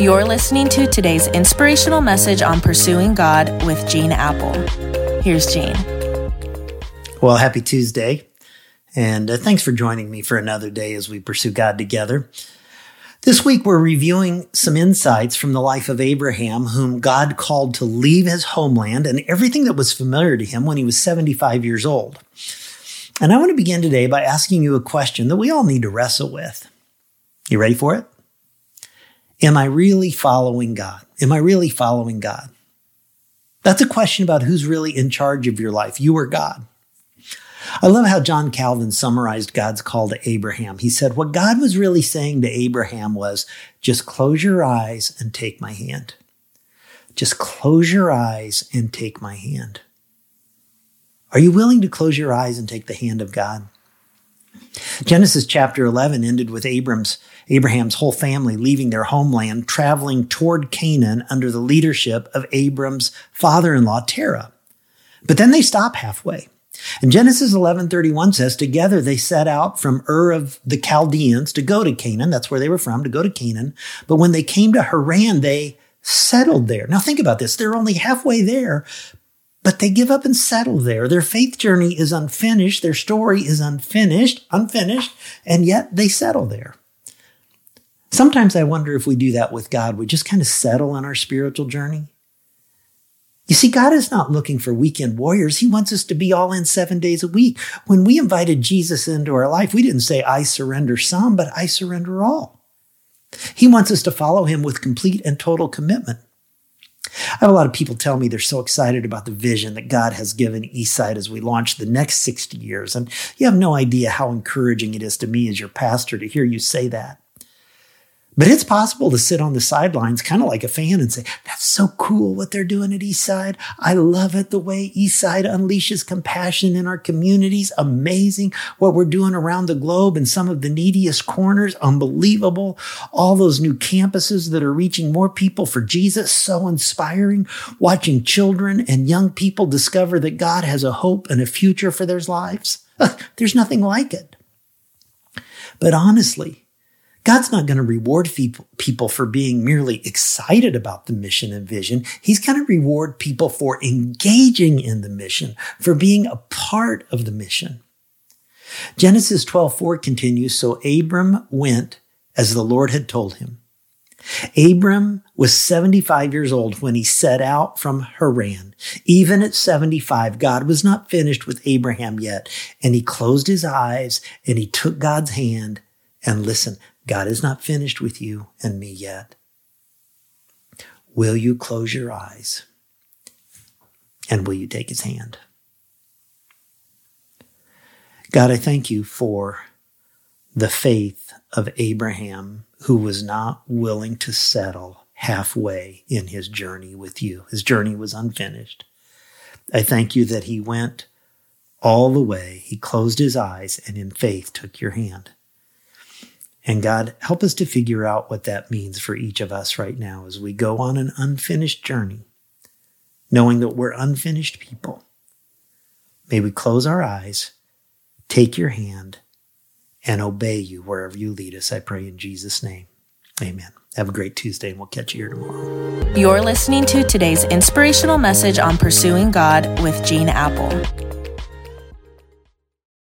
You're listening to today's inspirational message on pursuing God with Gene Appel. Here's Gene. Well, happy Tuesday. And uh, thanks for joining me for another day as we pursue God together. This week, we're reviewing some insights from the life of Abraham, whom God called to leave his homeland and everything that was familiar to him when he was 75 years old. And I want to begin today by asking you a question that we all need to wrestle with. You ready for it? Am I really following God? Am I really following God? That's a question about who's really in charge of your life, you or God. I love how John Calvin summarized God's call to Abraham. He said, What God was really saying to Abraham was, just close your eyes and take my hand. Just close your eyes and take my hand. Are you willing to close your eyes and take the hand of God? Genesis chapter 11 ended with Abram's, Abraham's whole family leaving their homeland, traveling toward Canaan under the leadership of Abram's father-in-law, Terah. But then they stop halfway. And Genesis 11:31 says, "Together they set out from Ur of the Chaldeans to go to Canaan. That's where they were from, to go to Canaan. But when they came to Haran, they settled there." Now think about this. They're only halfway there, but they give up and settle there. Their faith journey is unfinished. Their story is unfinished, unfinished, and yet they settle there. Sometimes I wonder if we do that with God. We just kind of settle on our spiritual journey. You see, God is not looking for weekend warriors. He wants us to be all in seven days a week. When we invited Jesus into our life, we didn't say, I surrender some, but I surrender all. He wants us to follow him with complete and total commitment. I have a lot of people tell me they're so excited about the vision that God has given Eastside as we launch the next 60 years. And you have no idea how encouraging it is to me as your pastor to hear you say that. But it's possible to sit on the sidelines, kind of like a fan, and say, That's so cool what they're doing at Eastside. I love it the way Eastside unleashes compassion in our communities. Amazing what we're doing around the globe in some of the neediest corners. Unbelievable. All those new campuses that are reaching more people for Jesus. So inspiring. Watching children and young people discover that God has a hope and a future for their lives. There's nothing like it. But honestly, God's not going to reward people for being merely excited about the mission and vision. He's going to reward people for engaging in the mission, for being a part of the mission. Genesis 12:4 continues, so Abram went as the Lord had told him. Abram was 75 years old when he set out from Haran. Even at 75, God was not finished with Abraham yet, and he closed his eyes and he took God's hand and listen, God is not finished with you and me yet. Will you close your eyes? And will you take his hand? God, I thank you for the faith of Abraham, who was not willing to settle halfway in his journey with you. His journey was unfinished. I thank you that he went all the way. He closed his eyes and in faith took your hand. And God, help us to figure out what that means for each of us right now as we go on an unfinished journey, knowing that we're unfinished people. May we close our eyes, take your hand, and obey you wherever you lead us. I pray in Jesus' name. Amen. Have a great Tuesday, and we'll catch you here tomorrow. You're listening to today's inspirational message on pursuing God with Gene Appel.